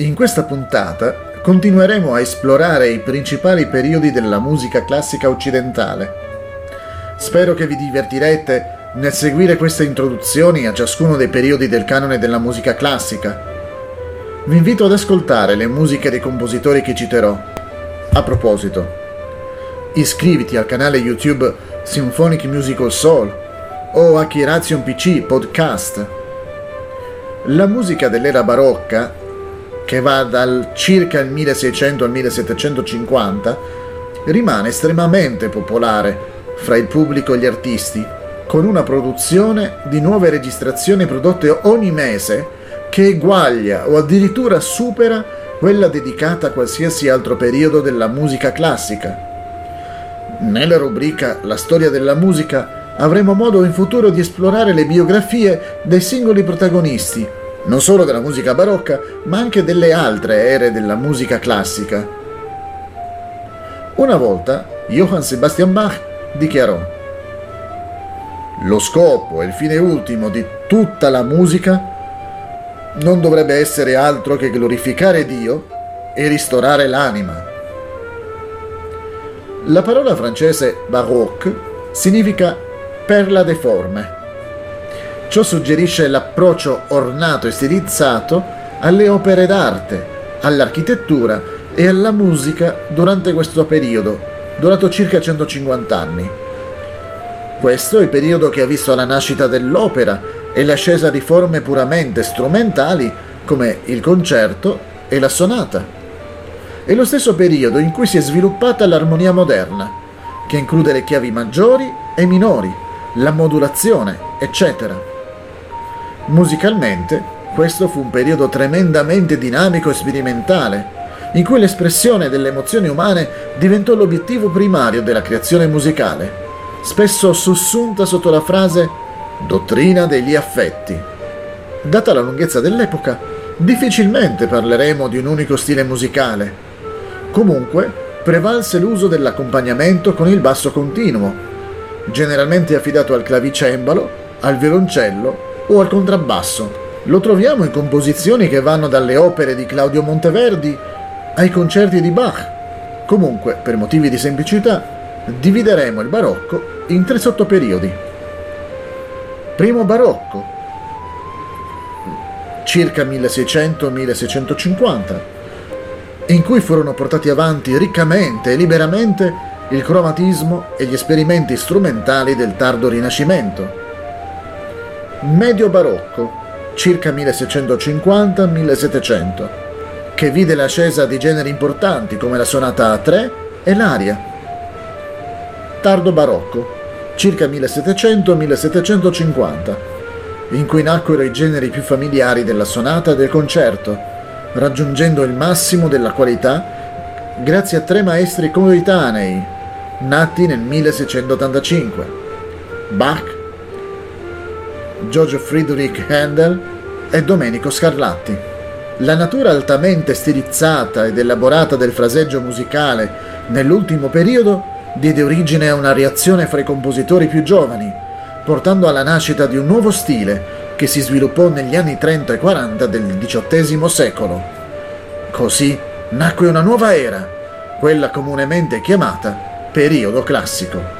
In questa puntata continueremo a esplorare i principali periodi della musica classica occidentale. Spero che vi divertirete nel seguire queste introduzioni a ciascuno dei periodi del canone della musica classica. Vi invito ad ascoltare le musiche dei compositori che citerò. A proposito, iscriviti al canale YouTube Symphonic Musical Soul o a Chiration PC Podcast. La musica dell'era barocca, che va dal circa il 1600 al 1750, rimane estremamente popolare fra il pubblico e gli artisti, con una produzione di nuove registrazioni prodotte ogni mese che eguaglia o addirittura supera quella dedicata a qualsiasi altro periodo della musica classica. Nella rubrica La storia della musica avremo modo in futuro di esplorare le biografie dei singoli protagonisti, non solo della musica barocca, ma anche delle altre ere della musica classica. Una volta Johann Sebastian Bach dichiarò lo scopo e il fine ultimo di tutta la musica non dovrebbe essere altro che glorificare Dio e ristorare l'anima. La parola francese baroque significa perla deforme. Ciò suggerisce l'approccio ornato e stilizzato alle opere d'arte, all'architettura e alla musica durante questo periodo, durato circa 150 anni. Questo è il periodo che ha visto la nascita dell'opera e l'ascesa di forme puramente strumentali come il concerto e la sonata. È lo stesso periodo in cui si è sviluppata l'armonia moderna, che include le chiavi maggiori e minori, la modulazione, eccetera. Musicalmente, questo fu un periodo tremendamente dinamico e sperimentale, in cui l'espressione delle emozioni umane diventò l'obiettivo primario della creazione musicale spesso sussunta sotto la frase dottrina degli affetti. Data la lunghezza dell'epoca, difficilmente parleremo di un unico stile musicale. Comunque, prevalse l'uso dell'accompagnamento con il basso continuo, generalmente affidato al clavicembalo, al violoncello o al contrabbasso. Lo troviamo in composizioni che vanno dalle opere di Claudio Monteverdi ai concerti di Bach. Comunque, per motivi di semplicità, divideremo il barocco in tre sottoperiodi. Primo barocco, circa 1600-1650, in cui furono portati avanti riccamente e liberamente il cromatismo e gli esperimenti strumentali del tardo Rinascimento. Medio barocco, circa 1650-1700, che vide l'ascesa di generi importanti come la sonata a 3 e l'aria, tardo barocco, circa 1700-1750, in cui nacquero i generi più familiari della sonata e del concerto, raggiungendo il massimo della qualità grazie a tre maestri coetanei, nati nel 1685, Bach, George Friedrich Handel e Domenico Scarlatti. La natura altamente stilizzata ed elaborata del fraseggio musicale nell'ultimo periodo diede origine a una reazione fra i compositori più giovani, portando alla nascita di un nuovo stile che si sviluppò negli anni 30 e 40 del XVIII secolo. Così nacque una nuova era, quella comunemente chiamata periodo classico.